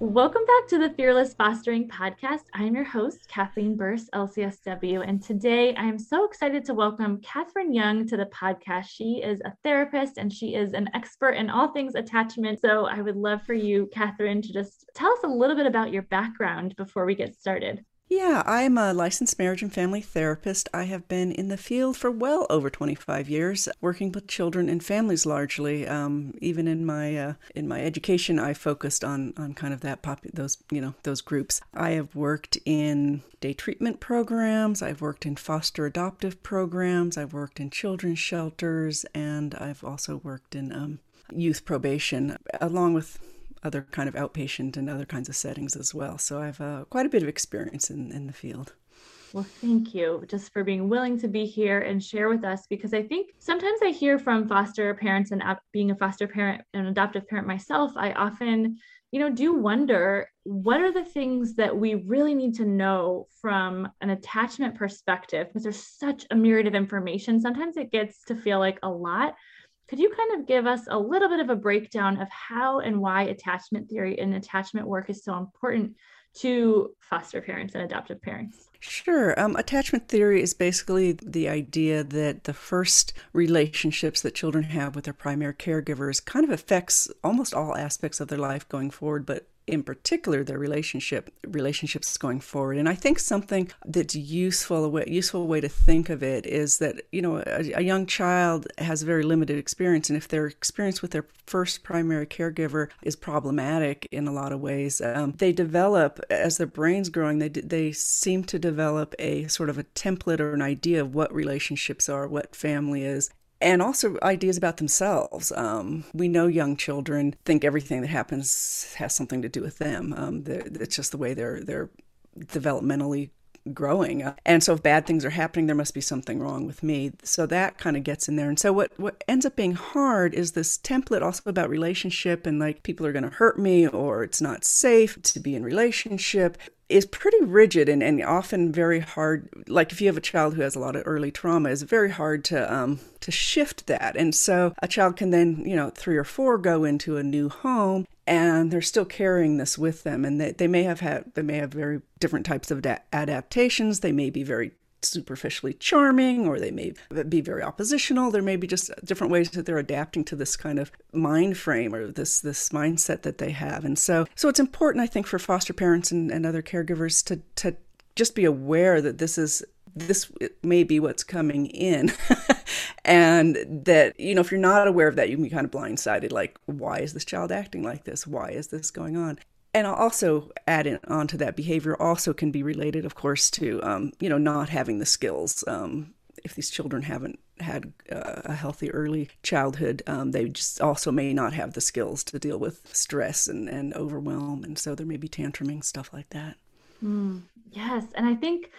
Welcome back to the Fearless Fostering Podcast. I'm your host, Kathleen Burse, LCSW, and today I am so excited to welcome Catherine Young to the podcast. She is a therapist and she is an expert in all things attachment. So I would love for you, Catherine, to just tell us a little bit about your background before we get started. Yeah, I'm a licensed marriage and family therapist. I have been in the field for well over 25 years, working with children and families largely. Um, even in my uh, in my education, I focused on on kind of that pop those you know those groups. I have worked in day treatment programs. I've worked in foster adoptive programs. I've worked in children's shelters, and I've also worked in um, youth probation, along with other kind of outpatient and other kinds of settings as well. So I've uh, quite a bit of experience in, in the field. Well, thank you just for being willing to be here and share with us because I think sometimes I hear from foster parents and being a foster parent and adoptive parent myself, I often, you know, do wonder what are the things that we really need to know from an attachment perspective because there's such a myriad of information. Sometimes it gets to feel like a lot. Could you kind of give us a little bit of a breakdown of how and why attachment theory and attachment work is so important to foster parents and adoptive parents? Sure. Um, attachment theory is basically the idea that the first relationships that children have with their primary caregivers kind of affects almost all aspects of their life going forward, but in particular their relationship relationships going forward. And I think something that's useful a way, useful way to think of it is that you know a, a young child has very limited experience, and if their experience with their first primary caregiver is problematic in a lot of ways, um, they develop as their brains growing. They they seem to develop a sort of a template or an idea of what relationships are, what family is, and also ideas about themselves. Um, we know young children think everything that happens has something to do with them. Um, it's just the way they're they're developmentally growing. And so if bad things are happening, there must be something wrong with me. So that kind of gets in there. And so what, what ends up being hard is this template also about relationship and like people are going to hurt me or it's not safe to be in relationship is pretty rigid and, and often very hard like if you have a child who has a lot of early trauma it's very hard to um to shift that. And so a child can then you know three or four go into a new home and they're still carrying this with them. And they, they may have had they may have very different types of da- adaptations. They may be very superficially charming or they may be very oppositional. There may be just different ways that they're adapting to this kind of mind frame or this this mindset that they have. And so so it's important i think for foster parents and, and other caregivers to to just be aware that this is this may be what's coming in. And that you know if you're not aware of that you can be kind of blindsided like why is this child acting like this? Why is this going on and I'll also add in onto that behavior also can be related, of course, to um, you know not having the skills. Um, if these children haven't had uh, a healthy early childhood, um, they just also may not have the skills to deal with stress and, and overwhelm, and so there may be tantruming stuff like that. Mm, yes, and I think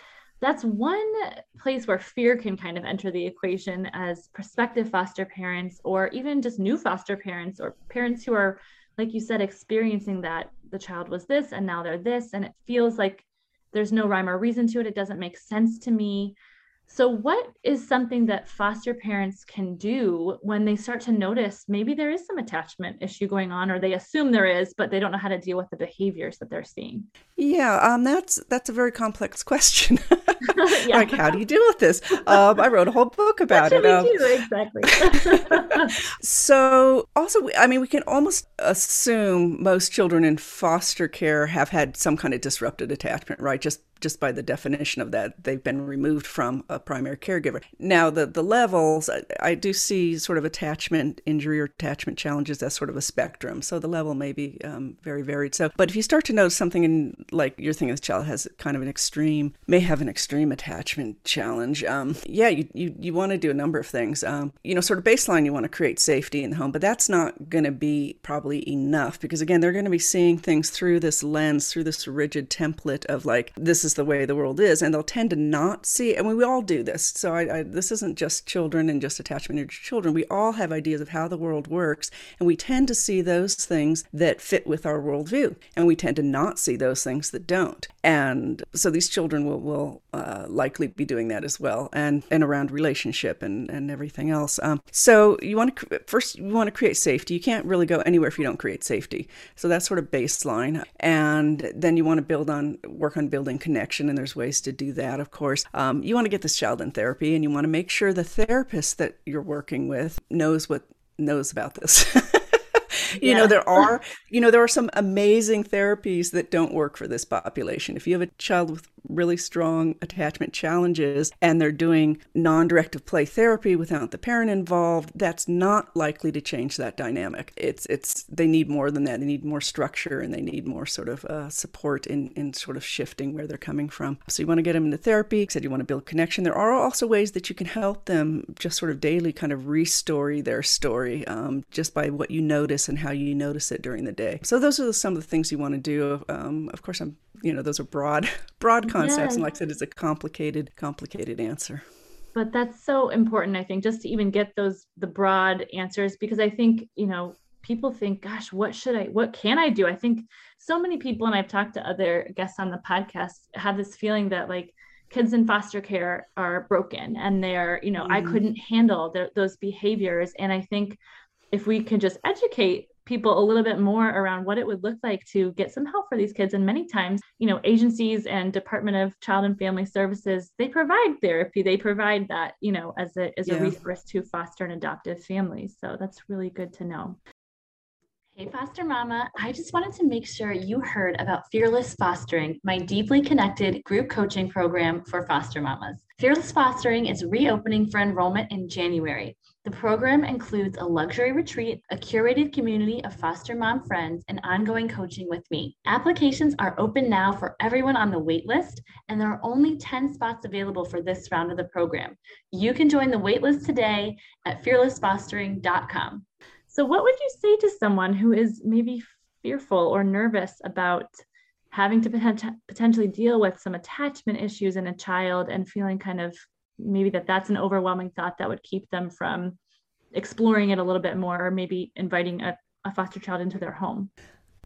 that's one place where fear can kind of enter the equation as prospective foster parents, or even just new foster parents, or parents who are like you said, experiencing that the child was this and now they're this, and it feels like there's no rhyme or reason to it. It doesn't make sense to me. So, what is something that foster parents can do when they start to notice maybe there is some attachment issue going on, or they assume there is, but they don't know how to deal with the behaviors that they're seeing? Yeah, um, that's that's a very complex question. yeah. like, how do you deal with this? Um, I wrote a whole book about it. Um, exactly. so, also, I mean, we can almost assume most children in foster care have had some kind of disrupted attachment, right? Just just by the definition of that, they've been removed from a primary caregiver. Now, the, the levels, I, I do see sort of attachment injury or attachment challenges as sort of a spectrum. So the level may be um, very varied. So, but if you start to notice something in, like you're thinking this child has kind of an extreme, may have an extreme attachment challenge, um, yeah, you, you, you want to do a number of things. Um, you know, sort of baseline, you want to create safety in the home, but that's not going to be probably enough because, again, they're going to be seeing things through this lens, through this rigid template of like, this is the way the world is. And they'll tend to not see, and we all do this. So I, I, this isn't just children and just attachment to children. We all have ideas of how the world works, and we tend to see those things that fit with our worldview, and we tend to not see those things that don't. And so these children will, will uh, likely be doing that as well, and, and around relationship and, and everything else. Um, so you want to first you want to create safety. You can't really go anywhere if you don't create safety. So that's sort of baseline, and then you want to build on work on building connection, and there's ways to do that. Of course, um, you want to get this child in therapy, and you want to make sure the therapist that you're working with knows what knows about this. you yeah. know there are you know there are some amazing therapies that don't work for this population if you have a child with really strong attachment challenges and they're doing non-directive play therapy without the parent involved that's not likely to change that dynamic. It's it's they need more than that. They need more structure and they need more sort of uh, support in in sort of shifting where they're coming from. So you want to get them into therapy. Said you want to build connection. There are also ways that you can help them just sort of daily kind of restory their story um, just by what you notice and how you notice it during the day. So those are some of the things you want to do. Um, of course i'm you know those are broad broad concepts yes. and like i said it's a complicated complicated answer but that's so important i think just to even get those the broad answers because i think you know people think gosh what should i what can i do i think so many people and i've talked to other guests on the podcast have this feeling that like kids in foster care are broken and they're you know mm. i couldn't handle their, those behaviors and i think if we can just educate people a little bit more around what it would look like to get some help for these kids and many times you know agencies and department of child and family services they provide therapy they provide that you know as a as yeah. a resource to foster and adoptive families so that's really good to know Hey, Foster Mama. I just wanted to make sure you heard about Fearless Fostering, my deeply connected group coaching program for foster mamas. Fearless Fostering is reopening for enrollment in January. The program includes a luxury retreat, a curated community of foster mom friends, and ongoing coaching with me. Applications are open now for everyone on the waitlist, and there are only 10 spots available for this round of the program. You can join the waitlist today at fearlessfostering.com. So, what would you say to someone who is maybe fearful or nervous about having to potentially deal with some attachment issues in a child and feeling kind of maybe that that's an overwhelming thought that would keep them from exploring it a little bit more or maybe inviting a, a foster child into their home?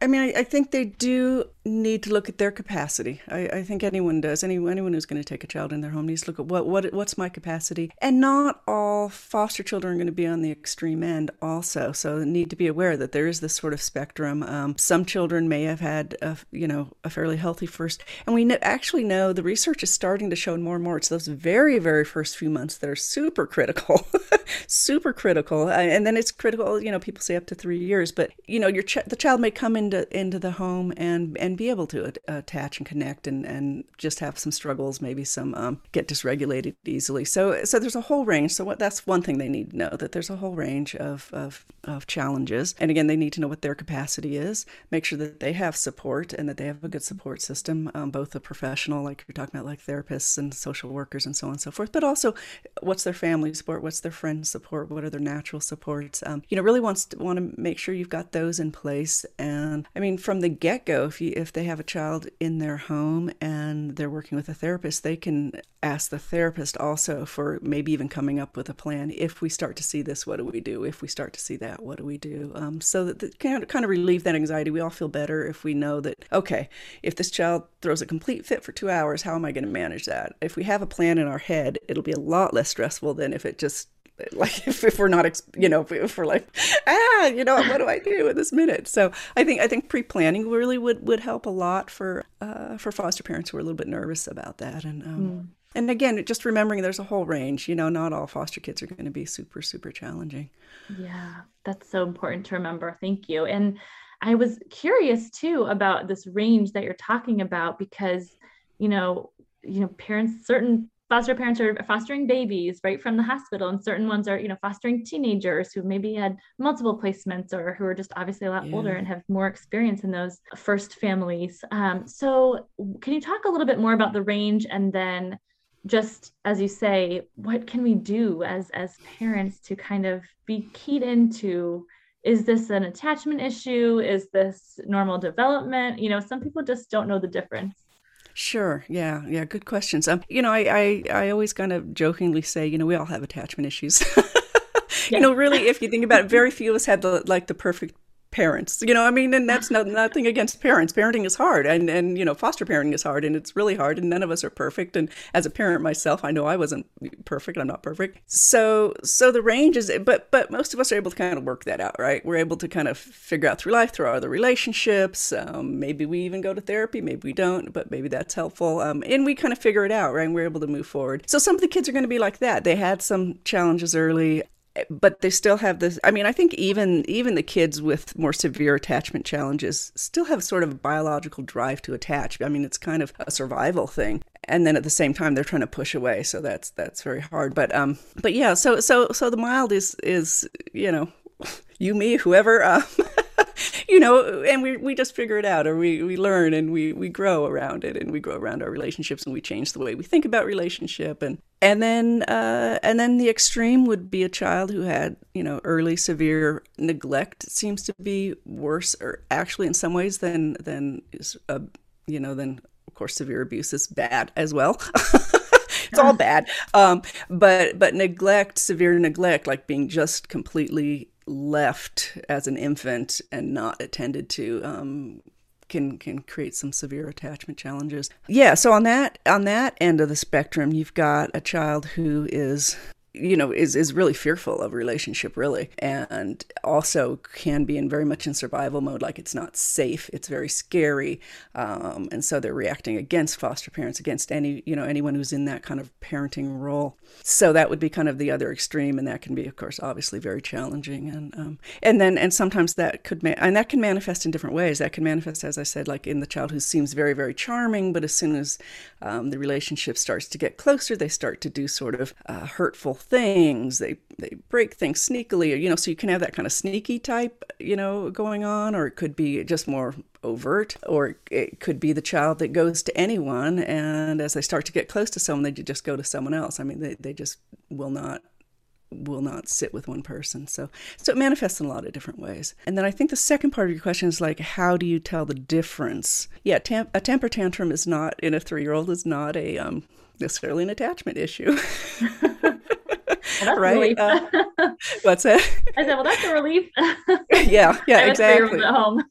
I mean, I, I, think they do need to look at their capacity. I, I think anyone does. Any, anyone who's going to take a child in their home needs to look at what, what what's my capacity. And not all foster children are going to be on the extreme end also. So need to be aware that there is this sort of spectrum. Um, some children may have had a, you know a fairly healthy first, and we know, actually know the research is starting to show more and more. It's those very very first few months that are super critical, super critical, and then it's critical. You know, people say up to three years, but you know, your ch- the child may come into into the home and and be able to attach and connect and and just have some struggles, maybe some um, get dysregulated easily. So so there's a whole range. So what that's one thing they need to know that there's a whole range of of, of challenges. And again, they need to know what their capacity is. Make sure that they have support and that they have a good support system, um, both a professional, like you're talking about, like therapists and social workers and so on and so forth, but also what's their family support, what's their friend support, what are their natural supports. Um, you know, really wants to want to make sure you've got those in place and I mean, from the get go, if you if they have a child in their home and they're working with a therapist, they can ask the therapist also for maybe even coming up with a plan. If we start to see this, what do we do? If we start to see that, what do we do? Um, so that, kind of relieve that anxiety. We all feel better if we know that okay, if this child throws a complete fit for two hours, how am I going to manage that? If we have a plan in our head, it'll be a lot less stressful than if it just like if, if we're not you know if we're like ah you know what do i do in this minute? So i think i think pre-planning really would would help a lot for uh, for foster parents who are a little bit nervous about that. And um, mm. and again just remembering there's a whole range you know not all foster kids are going to be super super challenging. Yeah that's so important to remember. Thank you. And i was curious too about this range that you're talking about because you know, you know, parents, certain foster parents are fostering babies right from the hospital and certain ones are you know fostering teenagers who maybe had multiple placements or who are just obviously a lot yeah. older and have more experience in those first families. Um, so can you talk a little bit more about the range and then just as you say what can we do as as parents to kind of be keyed into is this an attachment issue? Is this normal development? You know some people just don't know the difference Sure. Yeah. Yeah. Good questions. Um, you know, I, I, I always kind of jokingly say, you know, we all have attachment issues. you know, really, if you think about it, very few of us had the like the perfect parents you know i mean and that's not, nothing against parents. Parenting is hard and and you know foster parenting is hard and it's really hard and none of us are perfect. And as a parent myself i know i wasn't perfect. I'm not perfect. So so the range is but but most of us are able to kind of work that out right? We're able to kind of figure out through life through our other relationships. Um, maybe we even go to therapy maybe we don't but maybe that's helpful. Um, and we kind of figure it out right? And we're able to move forward. So some of the kids are going to be like that. They had some challenges early but they still have this i mean i think even even the kids with more severe attachment challenges still have sort of a biological drive to attach. I mean it's kind of a survival thing. And then at the same time they're trying to push away. So that's that's very hard. But um but yeah so so so the mild is is you know you me whoever um, you know, and we we just figure it out, or we we learn and we we grow around it, and we grow around our relationships, and we change the way we think about relationship, and and then uh, and then the extreme would be a child who had you know early severe neglect. It seems to be worse, or actually in some ways than than is a, you know than of course severe abuse is bad as well. it's all bad. Um, but but neglect, severe neglect, like being just completely left as an infant and not attended to um, can can create some severe attachment challenges. Yeah, so on that on that end of the spectrum, you've got a child who is you know is is really fearful of relationship really. And also can be in very much in survival mode like it's not safe it's very scary. Um, and so they're reacting against foster parents against any you know anyone who's in that kind of parenting role. So that would be kind of the other extreme and that can be of course obviously very challenging. And um, and then and sometimes that could ma- and that can manifest in different ways. That can manifest as i said like in the child who seems very very charming but as soon as um, the relationship starts to get closer they start to do sort of uh, hurtful things they they break things sneakily you know so you can have that kind of sneaky type you know going on or it could be just more overt or it could be the child that goes to anyone and as they start to get close to someone they just go to someone else i mean they, they just will not will not sit with one person. So so it manifests in a lot of different ways. And then I think the second part of your question is like how do you tell the difference? Yeah, tam- a temper tantrum is not in a 3-year-old is not a um necessarily an attachment issue. well, right? Uh, what's that? I said, well, that's a relief. yeah, yeah, exactly. At home.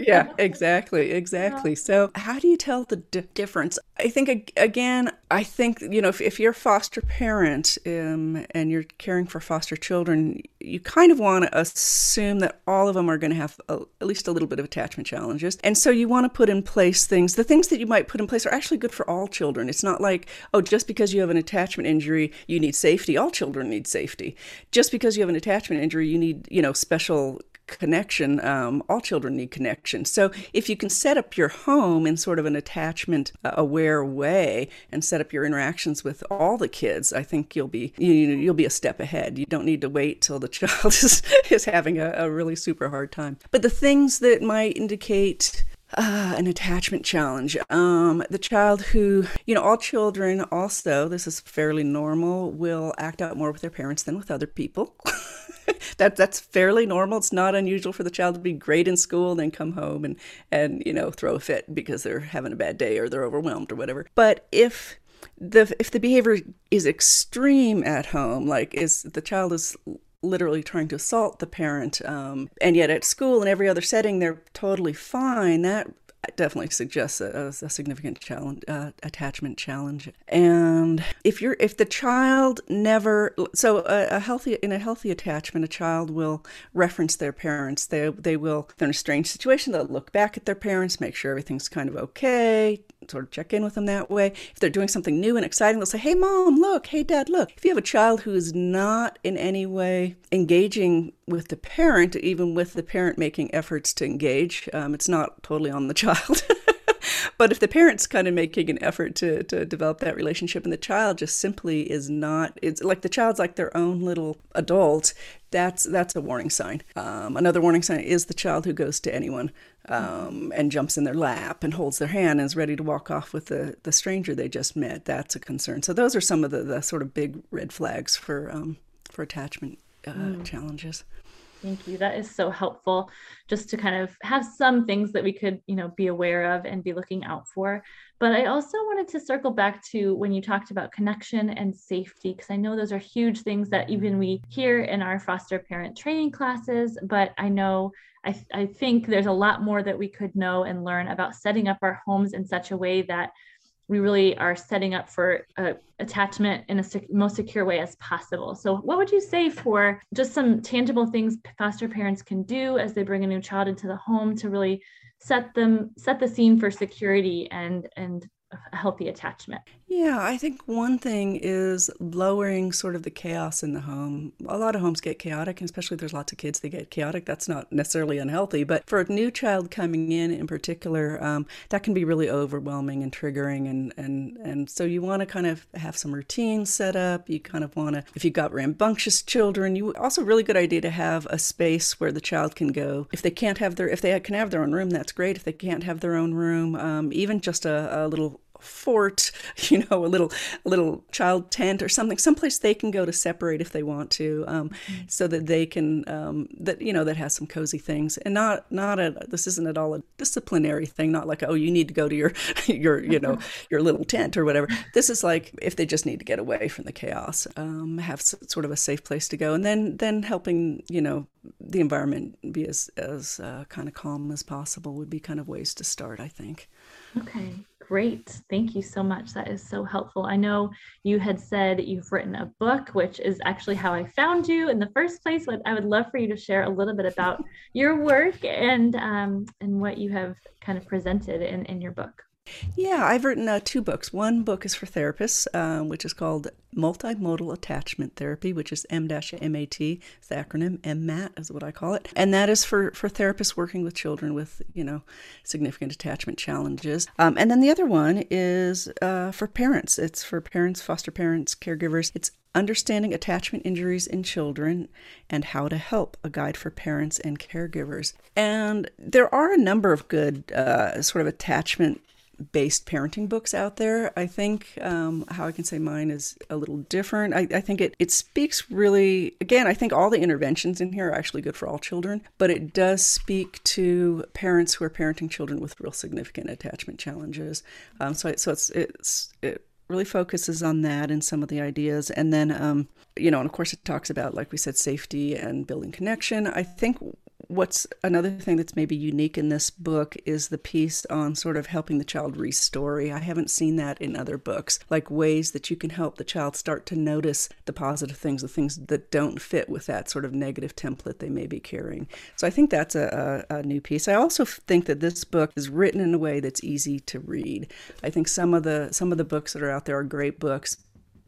yeah, exactly, exactly. Yeah. So, how do you tell the d- difference? I think again, I think you know, if, if you're a foster parent um, and you're caring for foster children, you kind of want to assume that all of them are going to have a, at least a little bit of attachment challenges, and so you want to put in place things. The things that you might put in place are actually good for all children. It's not like, oh, just because you have an attachment injury, you need safety. All children need safety. Just because you have an attachment injury, you need, you know, special connection. Um, all children need connection. So if you can set up your home in sort of an attachment uh, aware way and set up your interactions with all the kids, I think you'll be you, you'll be a step ahead. You don't need to wait till the child is, is having a, a really super hard time. But the things that might indicate uh, an attachment challenge. Um, the child who, you know, all children also, this is fairly normal, will act out more with their parents than with other people. that that's fairly normal. It's not unusual for the child to be great in school and then come home and and you know throw a fit because they're having a bad day or they're overwhelmed or whatever. But if the if the behavior is extreme at home, like is the child is literally trying to assault the parent, um, and yet at school and every other setting they're totally fine. That definitely suggests a, a significant challenge, uh, attachment challenge. And if you're, if the child never, so a, a, healthy, in a healthy attachment, a child will reference their parents. They, they will, they're in a strange situation. They'll look back at their parents, make sure everything's kind of okay, sort of check in with them that way. If they're doing something new and exciting, they'll say, Hey, mom, look. Hey, dad, look. If you have a child who is not in any way engaging with the parent, even with the parent making efforts to engage, um, it's not totally on the child. but if the parent's kind of making an effort to, to develop that relationship and the child just simply is not, it's like the child's like their own little adult, that's that's a warning sign. Um, another warning sign is the child who goes to anyone um, and jumps in their lap and holds their hand and is ready to walk off with the, the stranger they just met. That's a concern. So those are some of the, the sort of big red flags for um, for attachment uh, mm. challenges. Thank you. That is so helpful just to kind of have some things that we could, you know, be aware of and be looking out for. But I also wanted to circle back to when you talked about connection and safety, because I know those are huge things that even we hear in our foster parent training classes. But I know I, I think there's a lot more that we could know and learn about setting up our homes in such a way that we really are setting up for a attachment in a sec- most secure way as possible. So, what would you say for just some tangible things foster parents can do as they bring a new child into the home to really set them set the scene for security and and healthy attachment? Yeah, I think one thing is lowering sort of the chaos in the home. A lot of homes get chaotic, and especially if there's lots of kids, they get chaotic. That's not necessarily unhealthy, but for a new child coming in in particular, um, that can be really overwhelming and triggering. And, and, and so you want to kind of have some routines set up. You kind of want to, if you've got rambunctious children, you also really good idea to have a space where the child can go. If they can't have their, if they can have their own room, that's great. If they can't have their own room, um, even just a, a little fort, you know, a little a little child tent or something, someplace they can go to separate if they want to, um, mm-hmm. so that they can um, that you know that has some cozy things and not not a this isn't at all a disciplinary thing, not like oh you need to go to your your you know your little tent or whatever. This is like if they just need to get away from the chaos, um, have sort of a safe place to go, and then then helping you know the environment be as as uh, kind of calm as possible would be kind of ways to start, I think. Okay, great. Thank you so much. That is so helpful. I know you had said you've written a book, which is actually how I found you in the first place. But I would love for you to share a little bit about your work and um, and what you have kind of presented in, in your book. Yeah, I've written uh, two books. One book is for therapists, um, which is called Multimodal Attachment Therapy, which is M-MAT. It's the acronym MMAT is what I call it, and that is for for therapists working with children with you know significant attachment challenges. Um, and then the other one is uh, for parents. It's for parents, foster parents, caregivers. It's Understanding Attachment Injuries in Children and How to Help, a guide for parents and caregivers. And there are a number of good uh, sort of attachment based parenting books out there. I think um, how I can say mine is a little different. I, I, think it, it speaks really, again, I think all the interventions in here are actually good for all children, but it does speak to parents who are parenting children with real significant attachment challenges. Um, so, so it's, it's, it really focuses on that and some of the ideas. And then, um, you know, and of course, it talks about, like we said, safety and building connection. I think what's another thing that's maybe unique in this book is the piece on sort of helping the child restory. I haven't seen that in other books, like ways that you can help the child start to notice the positive things, the things that don't fit with that sort of negative template they may be carrying. So I think that's a, a, a new piece. I also think that this book is written in a way that's easy to read. I think some of the some of the books that are out there are great books,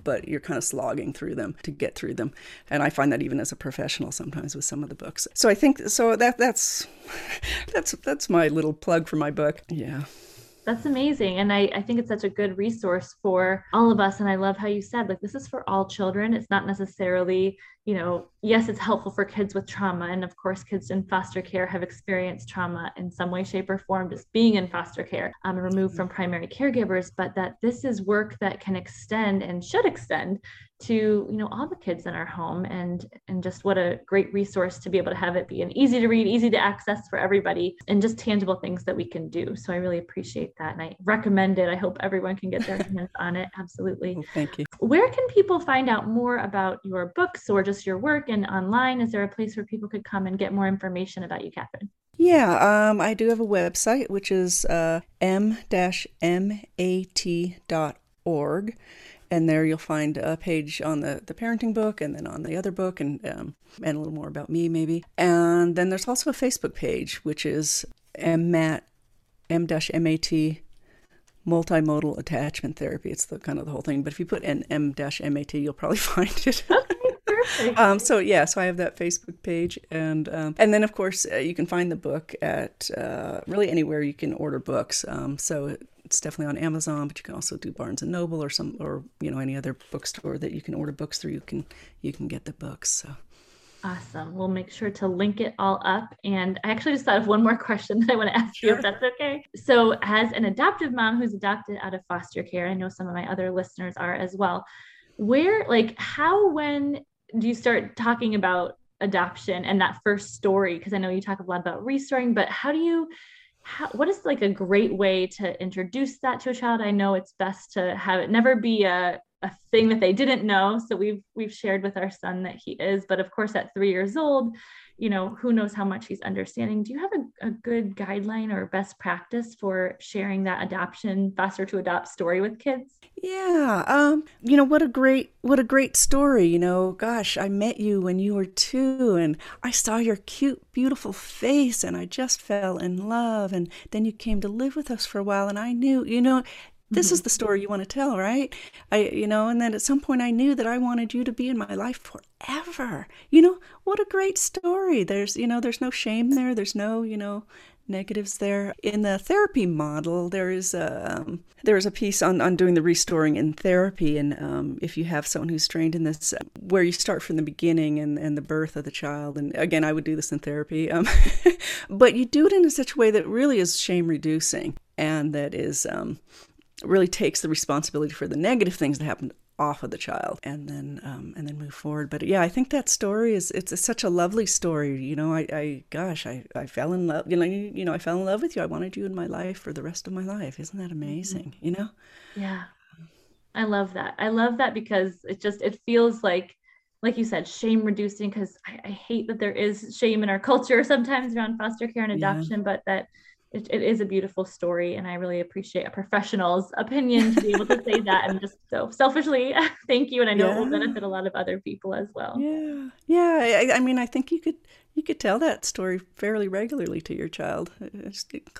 but you're kind of slogging through them to get through them. And I find that even as a professional sometimes with some of the books. So I think so that that's that's that's my little plug for my book. Yeah. That's amazing. And I, I think it's such a good resource for all of us. And I love how you said, like, this is for all children. It's not necessarily, you know, yes, it's helpful for kids with trauma. And of course, kids in foster care have experienced trauma in some way, shape, or form, just being in foster care um, and removed from primary caregivers, but that this is work that can extend and should extend to you know all the kids in our home and and just what a great resource to be able to have it be an easy to read easy to access for everybody and just tangible things that we can do. So i really appreciate that and i recommend it. I hope everyone can get their hands on it. Absolutely. Well, thank you where can people find out more about your books or just your work and online? Is there a place where people could come and get more information about you catherine? Yeah, um, I do have a website, which is uh, m-mat.org and there you'll find a page on the, the parenting book and then on the other book and um, and a little more about me maybe. And then there's also a facebook page which is mmat m-mat multimodal attachment therapy it's the kind of the whole thing but if you put n m-mat you'll probably find it um, so yeah, so I have that Facebook page, and um, and then of course uh, you can find the book at uh, really anywhere you can order books. Um, so it's definitely on Amazon, but you can also do Barnes and Noble or some or you know any other bookstore that you can order books through. You can you can get the books. So. Awesome. We'll make sure to link it all up. And I actually just thought of one more question that I want to ask sure. you, if that's okay. So, as an adoptive mom who's adopted out of foster care, I know some of my other listeners are as well. Where, like, how, when do you start talking about adoption and that first story? Because I know you talk a lot about restorying, but how do you how, what is like a great way to introduce that to a child? I know it's best to have it never be a, a thing that they didn't know. So we've we've shared with our son that he is, but of course at three years old, you know, who knows how much he's understanding. Do you have a, a good guideline or best practice for sharing that adoption, foster to adopt story with kids? Yeah. Um, you know, what a great what a great story. You know, gosh, I met you when you were two and I saw your cute, beautiful face and I just fell in love. And then you came to live with us for a while and I knew, you know, this mm-hmm. is the story you want to tell right? I you know and then at some point i knew that i wanted you to be in my life forever. You know what a great story. There's you know there's no shame there. There's no you know negatives there. In the therapy model there is a um, there is a piece on, on doing the restorying in therapy. And um, if you have someone who's trained in this where you start from the beginning and, and the birth of the child. And again i would do this in therapy um, but you do it in such a way that really is shame reducing and that is um, really takes the responsibility for the negative things that happened off of the child and then um, and then move forward. But yeah i think that story is it's, it's such a lovely story. You know i, I gosh I, I fell in love you know you, you, know i fell in love with you. I wanted you in my life for the rest of my life. Isn't that mm-hmm. amazing you know? Yeah. I love that. I love that because it just it feels like like you said shame reducing because I, I, hate that there is shame in our culture sometimes around foster care and adoption yeah. but that it, it is a beautiful story and i really appreciate a professional's opinion to be able to say that and just so selfishly thank you and i know yeah. it will benefit a lot of other people as well yeah yeah I, I mean i think you could you could tell that story fairly regularly to your child,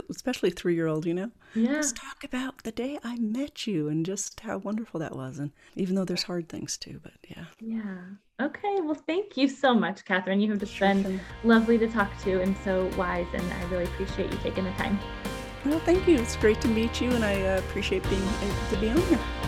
especially three year old, you know? Yeah. Just talk about the day I met you and just how wonderful that was. And even though there's hard things too, but yeah. Yeah. Okay. Well, thank you so much, Catherine. You have just been lovely to talk to and so wise. And I really appreciate you taking the time. Well, thank you. It's great to meet you, and I uh, appreciate being able to be on here.